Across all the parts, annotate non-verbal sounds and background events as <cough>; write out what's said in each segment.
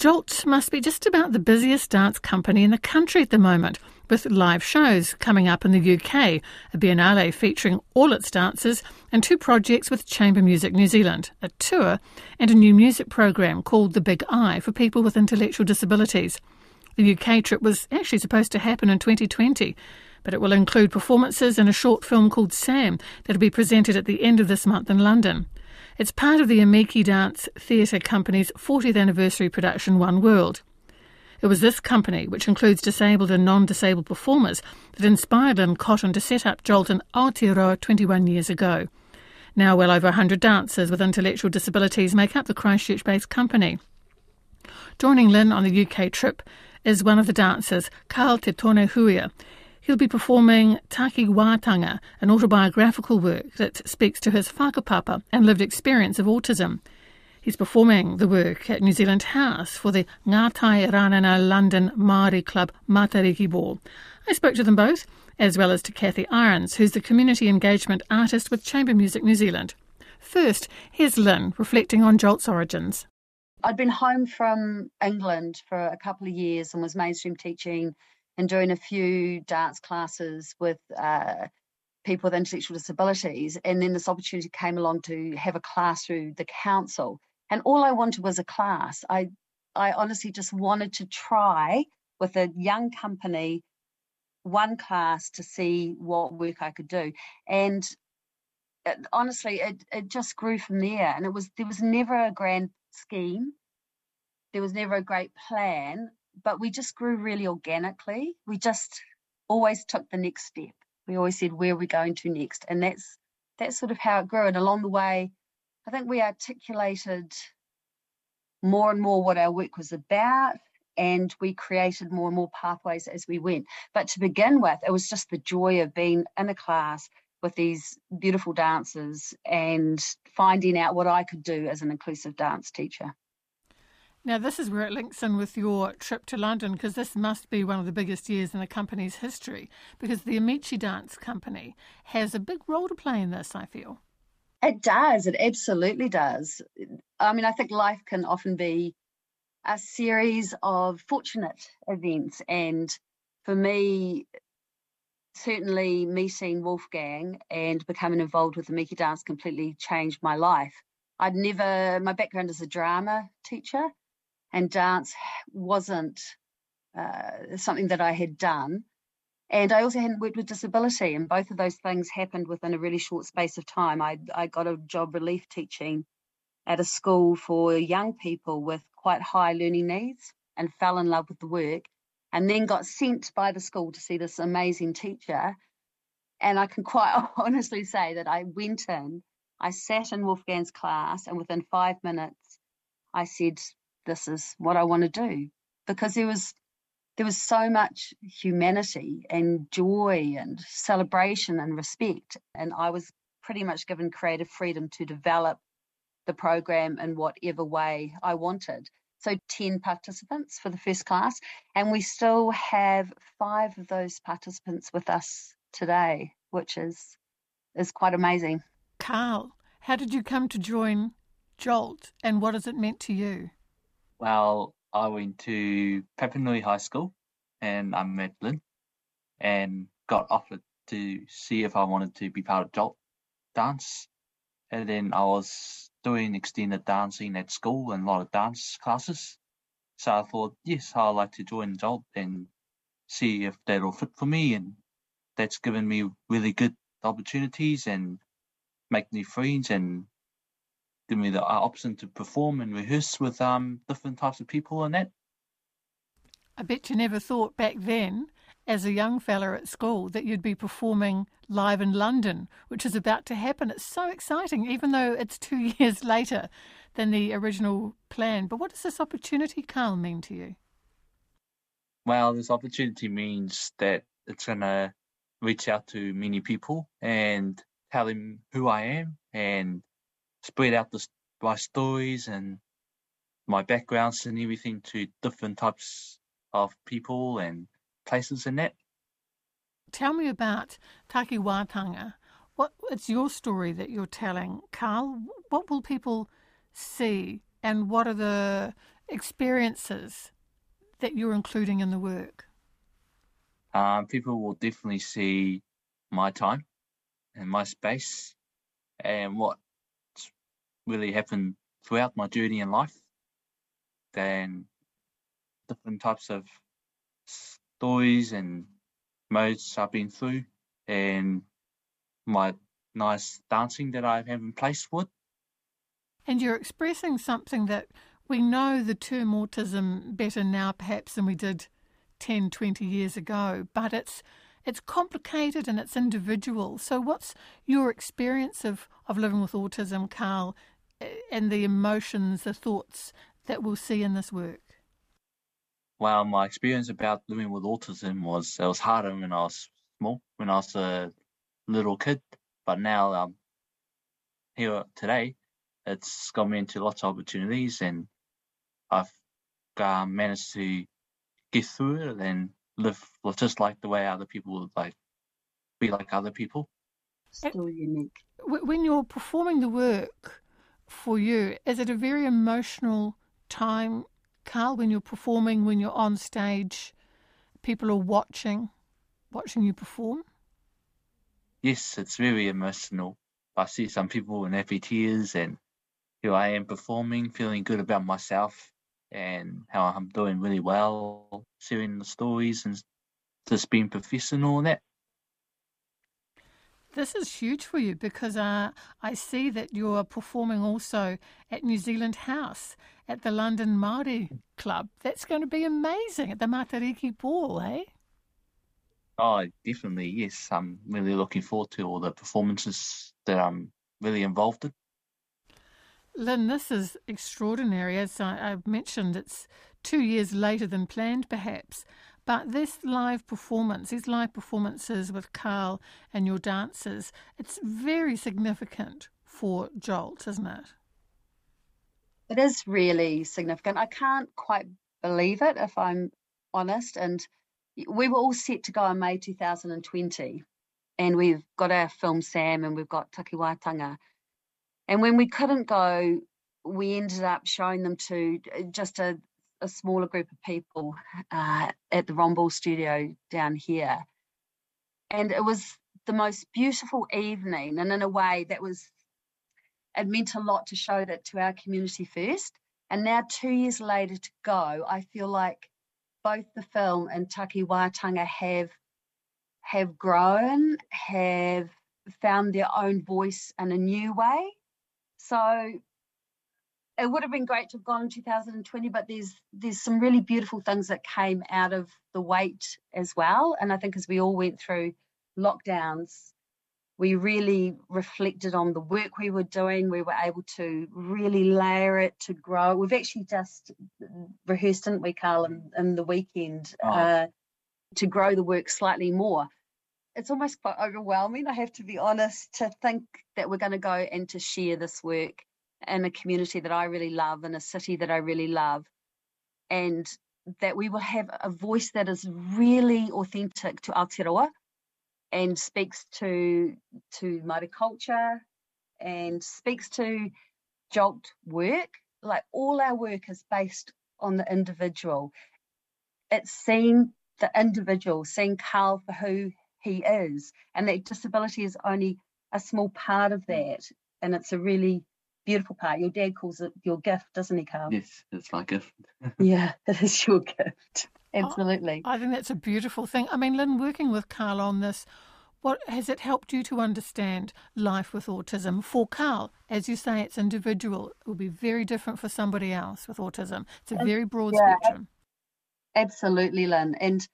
Jolt must be just about the busiest dance company in the country at the moment, with live shows coming up in the UK, a biennale featuring all its dancers, and two projects with Chamber Music New Zealand, a tour, and a new music program called The Big I for people with intellectual disabilities. The UK trip was actually supposed to happen in 2020, but it will include performances in a short film called Sam that'll be presented at the end of this month in London. It's part of the Amici Dance Theatre Company's 40th anniversary production One World. It was this company, which includes disabled and non disabled performers, that inspired Lyn Cotton to set up Jolt in Aotearoa 21 years ago. Now, well over 100 dancers with intellectual disabilities make up the Christchurch based company. Joining Lyn on the UK trip is one of the dancers, Carl Te Tone Huia. He'll be performing Takiwatanga, an autobiographical work that speaks to his whakapapa and lived experience of autism. He's performing the work at New Zealand House for the Ngātai Ranana London Māori Club Matariki Ball. I spoke to them both, as well as to Cathy Irons, who's the community engagement artist with Chamber Music New Zealand. First, here's Lyn reflecting on Jolt's origins. I'd been home from England for a couple of years and was mainstream teaching and doing a few dance classes with uh, people with intellectual disabilities. And then this opportunity came along to have a class through the council. And all I wanted was a class. I, I honestly just wanted to try with a young company one class to see what work I could do. And it, honestly, it, it just grew from there. And it was there was never a grand scheme. There was never a great plan but we just grew really organically. We just always took the next step. We always said, where are we going to next? And that's that's sort of how it grew. And along the way, I think we articulated more and more what our work was about and we created more and more pathways as we went. But to begin with, it was just the joy of being in a class with these beautiful dancers and finding out what I could do as an inclusive dance teacher. Now, this is where it links in with your trip to London because this must be one of the biggest years in the company's history because the Amici Dance Company has a big role to play in this, I feel. It does. It absolutely does. I mean, I think life can often be a series of fortunate events. And for me, certainly meeting Wolfgang and becoming involved with the Amici dance completely changed my life. I'd never, my background is a drama teacher, and dance wasn't uh, something that I had done. And I also hadn't worked with disability, and both of those things happened within a really short space of time. I, I got a job relief teaching at a school for young people with quite high learning needs and fell in love with the work, and then got sent by the school to see this amazing teacher. And I can quite <laughs> honestly say that I went in, I sat in Wolfgang's class, and within five minutes, I said, this is what I want to do because there was there was so much humanity and joy and celebration and respect and I was pretty much given creative freedom to develop the program in whatever way I wanted. So 10 participants for the first class and we still have 5 of those participants with us today, which is is quite amazing. Carl, how did you come to join Jolt and what has it meant to you? Well, I went to Papanui High School and I'm Medlin and got offered to see if I wanted to be part of Jolt dance. And then I was doing extended dancing at school and a lot of dance classes. So I thought, yes, I'd like to join Jolt and see if that'll fit for me. And that's given me really good opportunities and make new friends and give me the option to perform and rehearse with um, different types of people and that. I bet you never thought back then, as a young fella at school, that you'd be performing live in London, which is about to happen. It's so exciting, even though it's two <laughs> years later than the original plan. But what does this opportunity, Carl, mean to you? Well, this opportunity means that it's going to reach out to many people and tell them who I am and spread out the, my stories and my backgrounds and everything to different types of people and places and that. Tell me about Takiwatanga. What it's your story that you're telling, Carl. What will people see, and what are the experiences that you're including in the work? Um, people will definitely see my time and my space and what really happened throughout my journey in life. Then different types of stories and modes I've been through and my nice dancing that I have in place with. And you're expressing something that we know the term autism better now perhaps than we did 10, 20 years ago, but it's it's complicated and it's individual. So what's your experience of, of living with autism, Carl, and the emotions, the thoughts that we'll see in this work? Well, my experience about living with autism was it was harder when I was small, when I was a little kid, but now I'm here today. It's got me into lots of opportunities, and I've uh, managed to get through it and live just like the way other people would like be like other people. Still unique. When you're performing the work for you, is it a very emotional time, Carl, when you're performing, when you're on stage, people are watching, watching you perform? Yes, it's very emotional. I see some people in happy tears and here I am performing, feeling good about myself and how I'm doing really well, sharing the stories and just being professional and that. This is huge for you because uh, I see that you're performing also at New Zealand House at the London Māori Club. That's going to be amazing at the Matariki Ball, eh? Oh, definitely, yes. I'm really looking forward to all the performances that I'm really involved in. Lyn, this is extraordinary. As I, have mentioned, it's two years later than planned, perhaps. But this live performance, these live performances with Carl and your dancers, it's very significant for Jolt, isn't it? It is really significant. I can't quite believe it, if I'm honest. And we were all set to go in May 2020, and we've got our film Sam and we've got Takiwātanga and when we couldn't go, we ended up showing them to uh, just a, a smaller group of people uh, at the Romball studio down here. And it was the most beautiful evening. And in a way, that was, it meant a lot to show that to our community first. And now, two years later to go, I feel like both the film and Takiwātanga have have grown, have found their own voice in a new way. So it would have been great to have gone in 2020, but there's there's some really beautiful things that came out of the wait as well. And I think as we all went through lockdowns, we really reflected on the work we were doing. We were able to really layer it to grow. We've actually just rehearsed, didn't we, Carl, in, in the weekend oh. uh, to grow the work slightly more it's almost quite overwhelming, I have to be honest, to think that we're going to go and to share this work in a community that I really love, in a city that I really love, and that we will have a voice that is really authentic to Aotearoa and speaks to to Māori culture and speaks to Jolt work. Like all our work is based on the individual. It's seeing the individual, seeing Carl for who he is. And that disability is only a small part of that. And it's a really beautiful part. Your dad calls it your gift, doesn't he, Carl? Yes, it's my gift. <laughs> yeah, it is your gift. Oh, absolutely. I think that's a beautiful thing. I mean, Lyn, working with Carl on this, what has it helped you to understand life with autism? For Carl, as you say, it's individual. It will be very different for somebody else with autism. It's a very broad yeah, spectrum. Absolutely, Lynn. And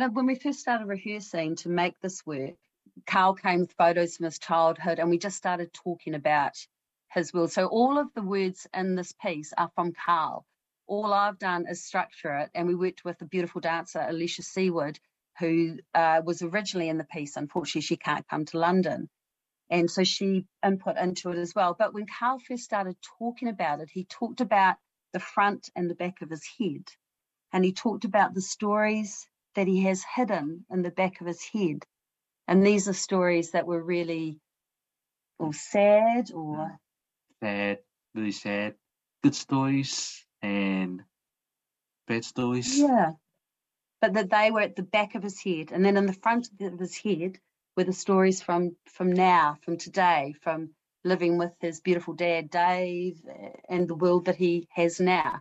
of when we first started rehearsing to make this work, Carl came with photos from his childhood, and we just started talking about his will. So all of the words in this piece are from Carl. All I've done is structure it, and we worked with a beautiful dancer, Alicia Seawood, who uh, was originally in the piece. Unfortunately, she can't come to London. And so she input into it as well. But when Carl first started talking about it, he talked about the front and the back of his head. And he talked about the stories that he has hidden in the back of his head. And these are stories that were really or sad or mm. sad, really sad, good stories and bad stories. Yeah. But that they were at the back of his head, and then in the front of his head were the stories from from now, from today, from living with his beautiful dad Dave, and the world that he has now.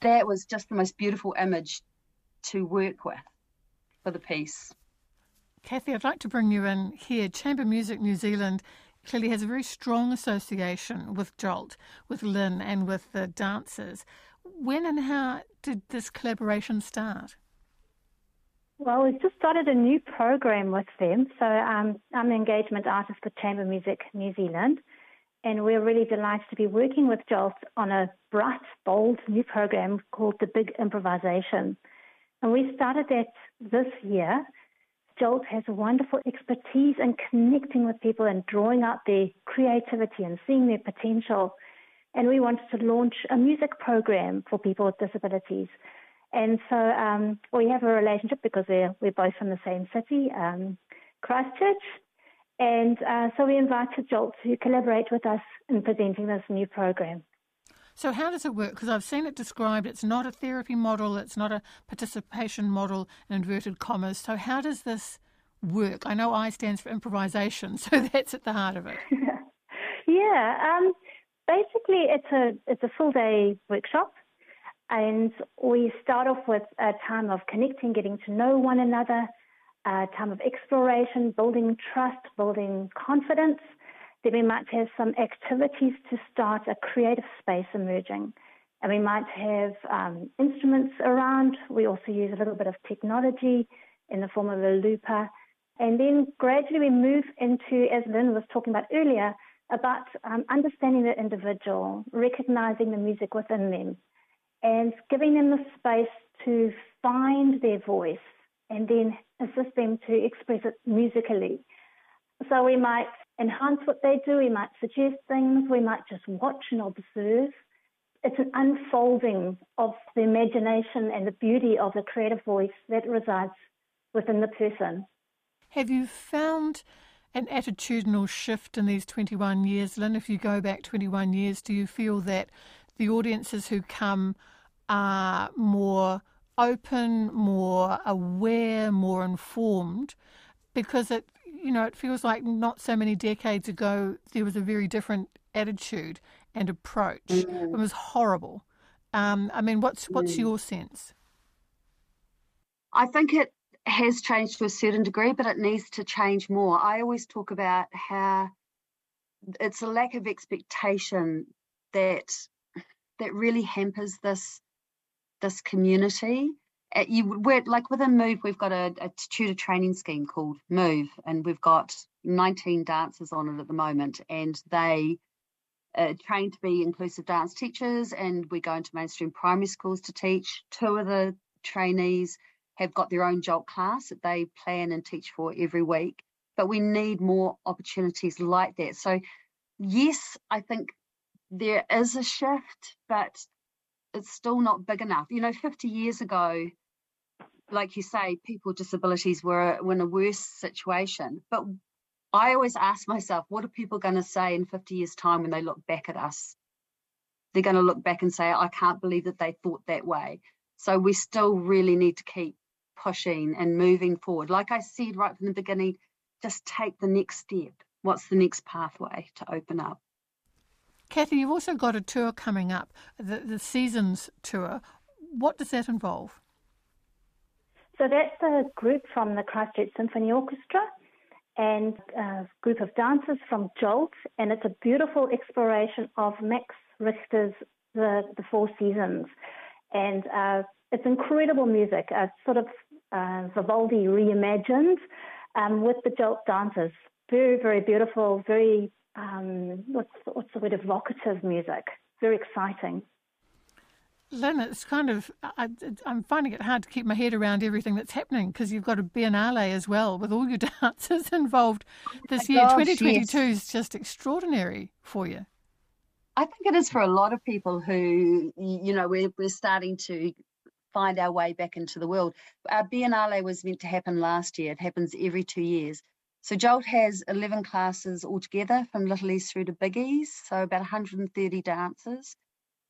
That was just the most beautiful image to work with for the piece. Cathy, I'd like to bring you in here. Chamber Music New Zealand clearly has a very strong association with Jolt, with Lyn, and with the dancers. When and how did this collaboration start? Well, we've just started a new program with them. So um, I'm an engagement artist for Chamber Music New Zealand, and we're really delighted to be working with Jolt on a bright, bold new program called The Big Improvisation. And we started that this year Jolt has wonderful expertise in connecting with people and drawing out their creativity and seeing their potential. And we wanted to launch a music program for people with disabilities. And so um, we have a relationship because we're, we're both from the same city, um, Christchurch. And uh, so we invited Jolt to collaborate with us in presenting this new program. So, how does it work? Because I've seen it described, it's not a therapy model, it's not a participation model, in inverted commas. So, how does this work? I know I stands for improvisation, <laughs> so that's at the heart of it. <laughs> yeah, um, basically, it's a it's a full day workshop, and we start off with a time of connecting, getting to know one another, a time of exploration, building trust, building confidence. Then we might have some activities to start a creative space emerging. And we might have um, instruments around. We also use a little bit of technology in the form of a looper. And then gradually we move into, as Lyn was talking about earlier, about um, understanding the individual, recognizing the music within them, and giving them the space to find their voice and then assist them to express it musically. So we might enhance what they do, we might suggest things, we might just watch and observe. It's an unfolding of the imagination and the beauty of the creative voice that resides within the person. Have you found an attitudinal shift in these 21 years, Lyn? If you go back 21 years, do you feel that the audiences who come are more open, more aware, more informed? Because it you know, it feels like not so many decades ago there was a very different attitude and approach. Mm. It was horrible. Um, I mean, what's what's mm. your sense? I think it has changed to a certain degree, but it needs to change more. I always talk about how it's a lack of expectation that that really hampers this this community you we're like within Move, we've got a, a tutor training scheme called Move, and we've got 19 dancers on it at the moment, and they uh, train to be inclusive dance teachers, and we go into mainstream primary schools to teach. Two of the trainees have got their own jolt class that they plan and teach for every week, but we need more opportunities like that. So, yes, I think there is a shift, but it's still not big enough. You know, 50 years ago, like you say, people with disabilities were, were in a worse situation. But I always ask myself, what are people going to say in 50 years' time when they look back at us? They're going to look back and say, I can't believe that they thought that way. So we still really need to keep pushing and moving forward. Like I said right from the beginning, just take the next step. What's the next pathway to open up? Cathy, you've also got a tour coming up, the, the Seasons Tour. What does that involve? So that's a group from the Christchurch Symphony Orchestra and a group of dancers from Jolt, and it's a beautiful exploration of Max Richter's The, the Four Seasons. And uh, it's incredible music, uh, sort of uh, Vivaldi reimagined um, with the Jolt dancers. Very, very beautiful, very, um, what's, what's the word, evocative music. Very exciting. Lyn, it's kind of, I, am finding it hard to keep my head around everything that's happening because you've got a Biennale as well with all your <laughs> dancers involved oh this year. Gosh, 2022 yes. is just extraordinary for you. I think it is for a lot of people who, you know, we're, we're starting to find our way back into the world. Uh, our Biennale was meant to happen last year. It happens every two years. So Jolt has 11 classes altogether from Little E's through to Big E's, so about 130 dancers.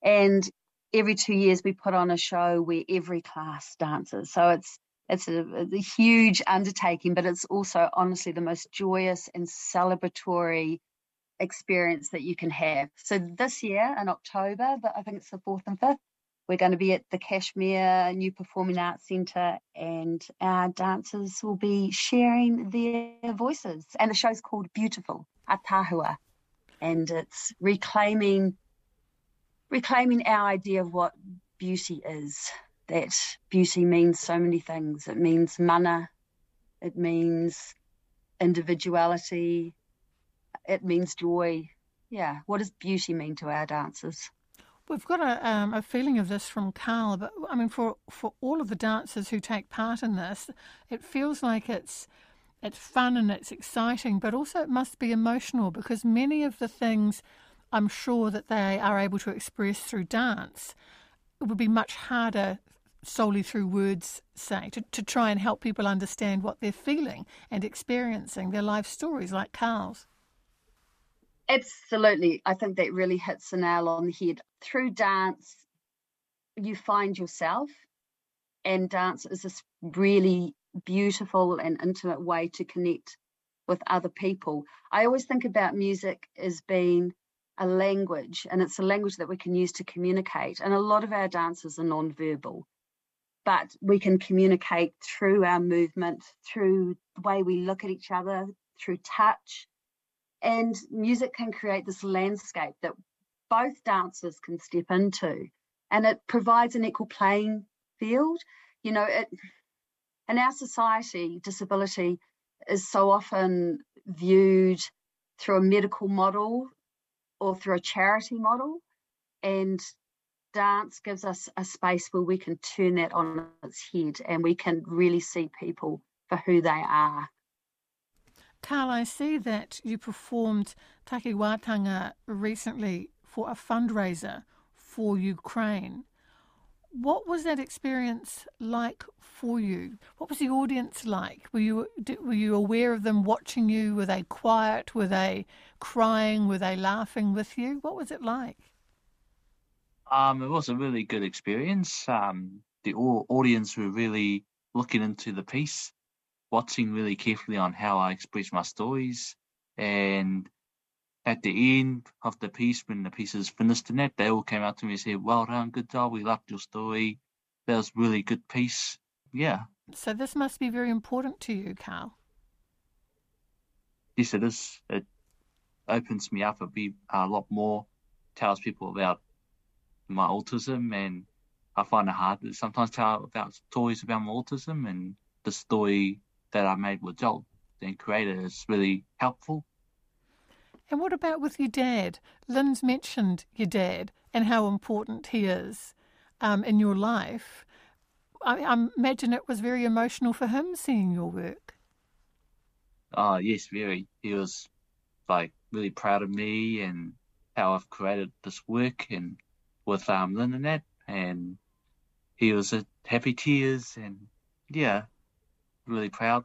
And every two years we put on a show where every class dances. So it's it's a, a, huge undertaking, but it's also honestly the most joyous and celebratory experience that you can have. So this year in October, but I think it's the fourth and fifth, we're going to be at the Cashmere New Performing Arts Centre, and our dancers will be sharing their voices. And the show's called Beautiful Atahua, and it's reclaiming reclaiming our idea of what beauty is. That beauty means so many things. It means mana, it means individuality, it means joy. Yeah, what does beauty mean to our dancers? We've got a, um, a feeling of this from Carl, but I mean, for for all of the dancers who take part in this, it feels like it's it's fun and it's exciting, but also it must be emotional because many of the things I'm sure that they are able to express through dance it would be much harder solely through words, say, to, to try and help people understand what they're feeling and experiencing, their life stories like Carl's. Absolutely. I think that really hits the nail on the head. Through dance, you find yourself, and dance is this really beautiful and intimate way to connect with other people. I always think about music as being a language, and it's a language that we can use to communicate. And a lot of our dances are non-verbal, but we can communicate through our movement, through the way we look at each other, through touch, and music can create this landscape that both dancers can step into. And it provides an equal playing field. You know, it, in our society, disability is so often viewed through a medical model or through a charity model. And dance gives us a space where we can turn that on its head and we can really see people for who they are Carl, I see that you performed Takiwātanga recently for a fundraiser for Ukraine. What was that experience like for you? What was the audience like? Were you were you aware of them watching you? Were they quiet? Were they crying? Were they laughing with you? What was it like? Um, it was a really good experience. Um, the audience were really looking into the piece watching really carefully on how I express my stories. And at the end of the piece, when the piece is finished in it, they all came out to me and said, Well done, good job, we loved your story. That was really good piece. Yeah. So this must be very important to you, Carl. Yes, it is. It opens me up a, bit, a lot more, tells people about my autism, and I find it hard to sometimes tell about stories about my autism and the story that I made with Jolt and created is really helpful. And what about with your dad? Lyn's mentioned your dad and how important he is um, in your life. I, I, imagine it was very emotional for him seeing your work. Oh, yes, very. He was like really proud of me and how I've created this work and with um, Lyn and that. And he was at happy tears and yeah, really proud.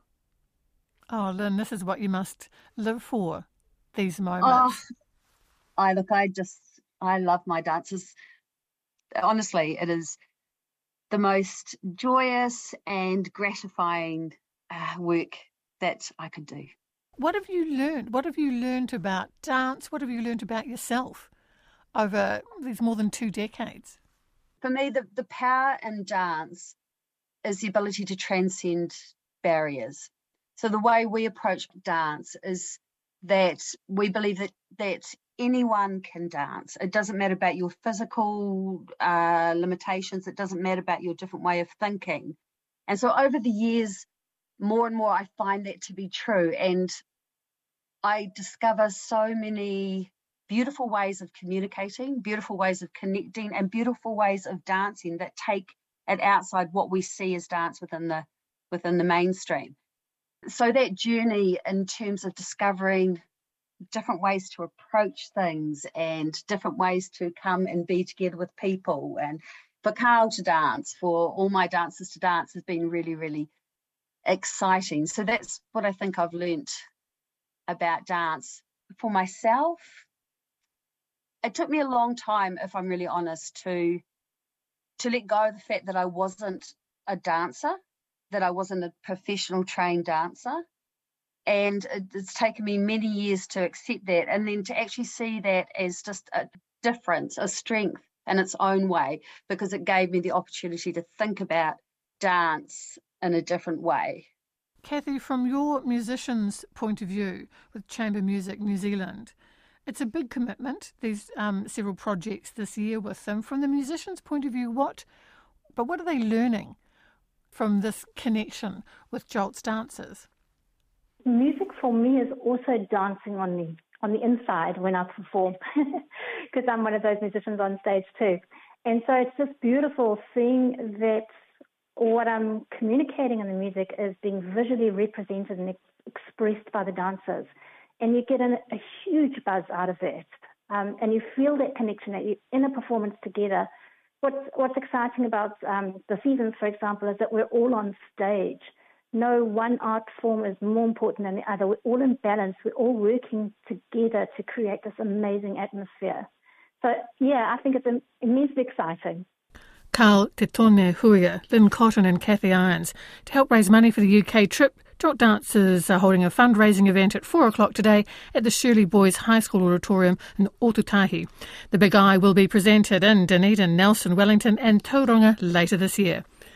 Oh, Lyn, this is what you must live for, these moments. Oh, I look, I just, I love my dances. Honestly, it is the most joyous and gratifying uh, work that I could do. What have you learned? What have you learned about dance? What have you learned about yourself over these more than two decades? For me, the, the power in dance is the ability to transcend barriers. So the way we approach dance is that we believe that that anyone can dance. It doesn't matter about your physical uh, limitations. It doesn't matter about your different way of thinking. And so over the years, more and more, I find that to be true. And I discover so many beautiful ways of communicating, beautiful ways of connecting, and beautiful ways of dancing that take it outside what we see as dance within the within the mainstream. So that journey in terms of discovering different ways to approach things and different ways to come and be together with people and for Carl to dance, for all my dancers to dance has been really, really exciting. So that's what I think I've learnt about dance. For myself, it took me a long time, if I'm really honest, to to let go of the fact that I wasn't a dancer, that I wasn't a professional trained dancer. And it's taken me many years to accept that and then to actually see that as just a difference, a strength in its own way, because it gave me the opportunity to think about dance in a different way. Cathy, from your musician's point of view with Chamber Music New Zealand, it's a big commitment, these um, several projects this year with them. From the musician's point of view, what, but what are they learning from this connection with Jolt's dancers? Music for me is also dancing on the on the inside when I perform, <laughs> because I'm one of those musicians on stage too. And so it's just beautiful seeing that what I'm communicating in the music is being visually represented and expressed by the dancers. And you get an, a huge buzz out of it. Um, and you feel that connection that you're in a performance together. What's, what's exciting about um, the seasons, for example, is that we're all on stage no one art form is more important than the other. We're all in balance. We're all working together to create this amazing atmosphere. So, yeah, I think it's immensely exciting. Carl Te Tone Huia, Lyn Cotton and Cathy Irons to help raise money for the UK trip. Jolt Dancers are holding a fundraising event at 4 o'clock today at the Shirley Boys High School Auditorium in Ōtautahi. The Big I will be presented in Dunedin, Nelson, Wellington and Tauranga later this year.